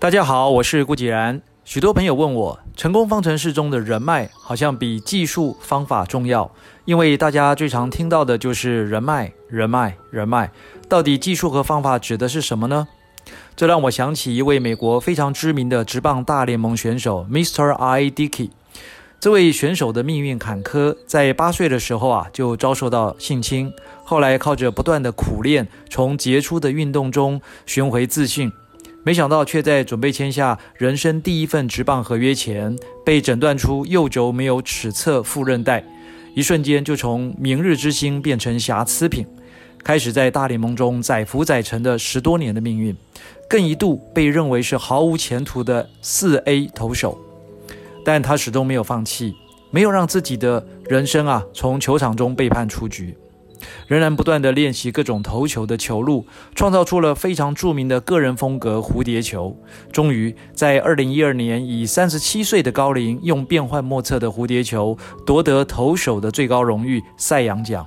大家好，我是顾继然。许多朋友问我，成功方程式中的人脉好像比技术方法重要，因为大家最常听到的就是人脉、人脉、人脉。到底技术和方法指的是什么呢？这让我想起一位美国非常知名的职棒大联盟选手 Mr. I. Dickey。这位选手的命运坎坷，在八岁的时候啊就遭受到性侵，后来靠着不断的苦练，从杰出的运动中寻回自信。没想到，却在准备签下人生第一份职棒合约前，被诊断出右肘没有尺侧副韧带，一瞬间就从明日之星变成瑕疵品，开始在大联盟中载浮载沉的十多年的命运，更一度被认为是毫无前途的四 A 投手，但他始终没有放弃，没有让自己的人生啊从球场中被判出局。仍然不断地练习各种投球的球路，创造出了非常著名的个人风格蝴蝶球。终于在二零一二年，以三十七岁的高龄，用变幻莫测的蝴蝶球夺得投手的最高荣誉赛扬奖。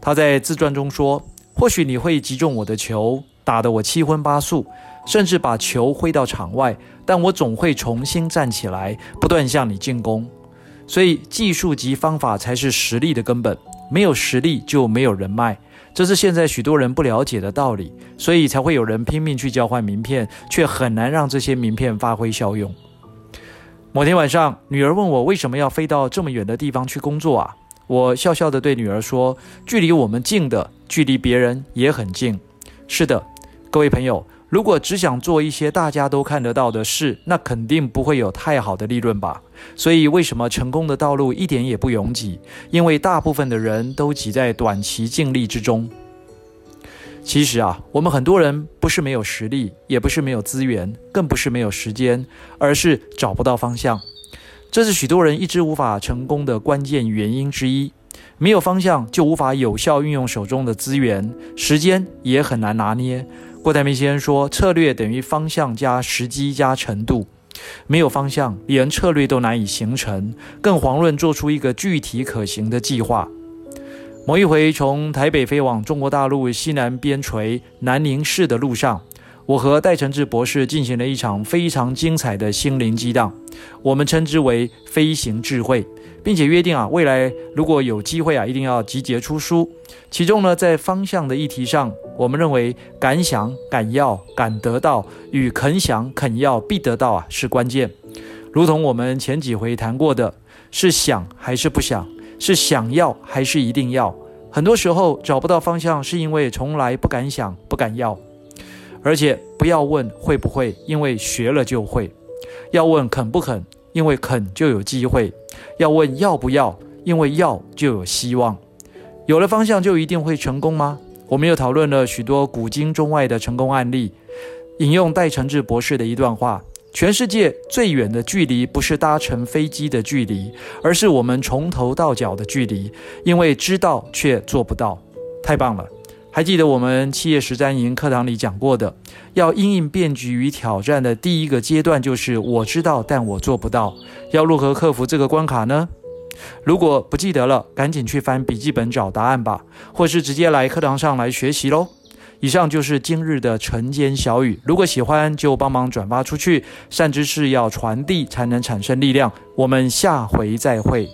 他在自传中说：“或许你会击中我的球，打得我七荤八素，甚至把球挥到场外，但我总会重新站起来，不断向你进攻。所以，技术及方法才是实力的根本。”没有实力就没有人脉，这是现在许多人不了解的道理，所以才会有人拼命去交换名片，却很难让这些名片发挥效用。某天晚上，女儿问我为什么要飞到这么远的地方去工作啊？我笑笑地对女儿说：“距离我们近的，距离别人也很近。”是的，各位朋友。如果只想做一些大家都看得到的事，那肯定不会有太好的利润吧。所以，为什么成功的道路一点也不拥挤？因为大部分的人都挤在短期竞利之中。其实啊，我们很多人不是没有实力，也不是没有资源，更不是没有时间，而是找不到方向。这是许多人一直无法成功的关键原因之一。没有方向，就无法有效运用手中的资源，时间也很难拿捏。郭台铭先生说：“策略等于方向加时机加程度，没有方向，连策略都难以形成，更遑论做出一个具体可行的计划。”某一回，从台北飞往中国大陆西南边陲南宁市的路上，我和戴承志博士进行了一场非常精彩的心灵激荡，我们称之为“飞行智慧”。并且约定啊，未来如果有机会啊，一定要集结出书。其中呢，在方向的议题上，我们认为敢想敢要敢得到与肯想肯要必得到啊是关键。如同我们前几回谈过的，是想还是不想，是想要还是一定要。很多时候找不到方向，是因为从来不敢想不敢要。而且不要问会不会，因为学了就会；要问肯不肯，因为肯就有机会。要问要不要，因为要就有希望。有了方向就一定会成功吗？我们又讨论了许多古今中外的成功案例。引用戴承志博士的一段话：全世界最远的距离不是搭乘飞机的距离，而是我们从头到脚的距离。因为知道却做不到。太棒了！还记得我们企业实战营课堂里讲过的，要因应变局与挑战的第一个阶段就是我知道，但我做不到。要如何克服这个关卡呢？如果不记得了，赶紧去翻笔记本找答案吧，或是直接来课堂上来学习喽。以上就是今日的晨间小语，如果喜欢就帮忙转发出去，善知识要传递才能产生力量。我们下回再会。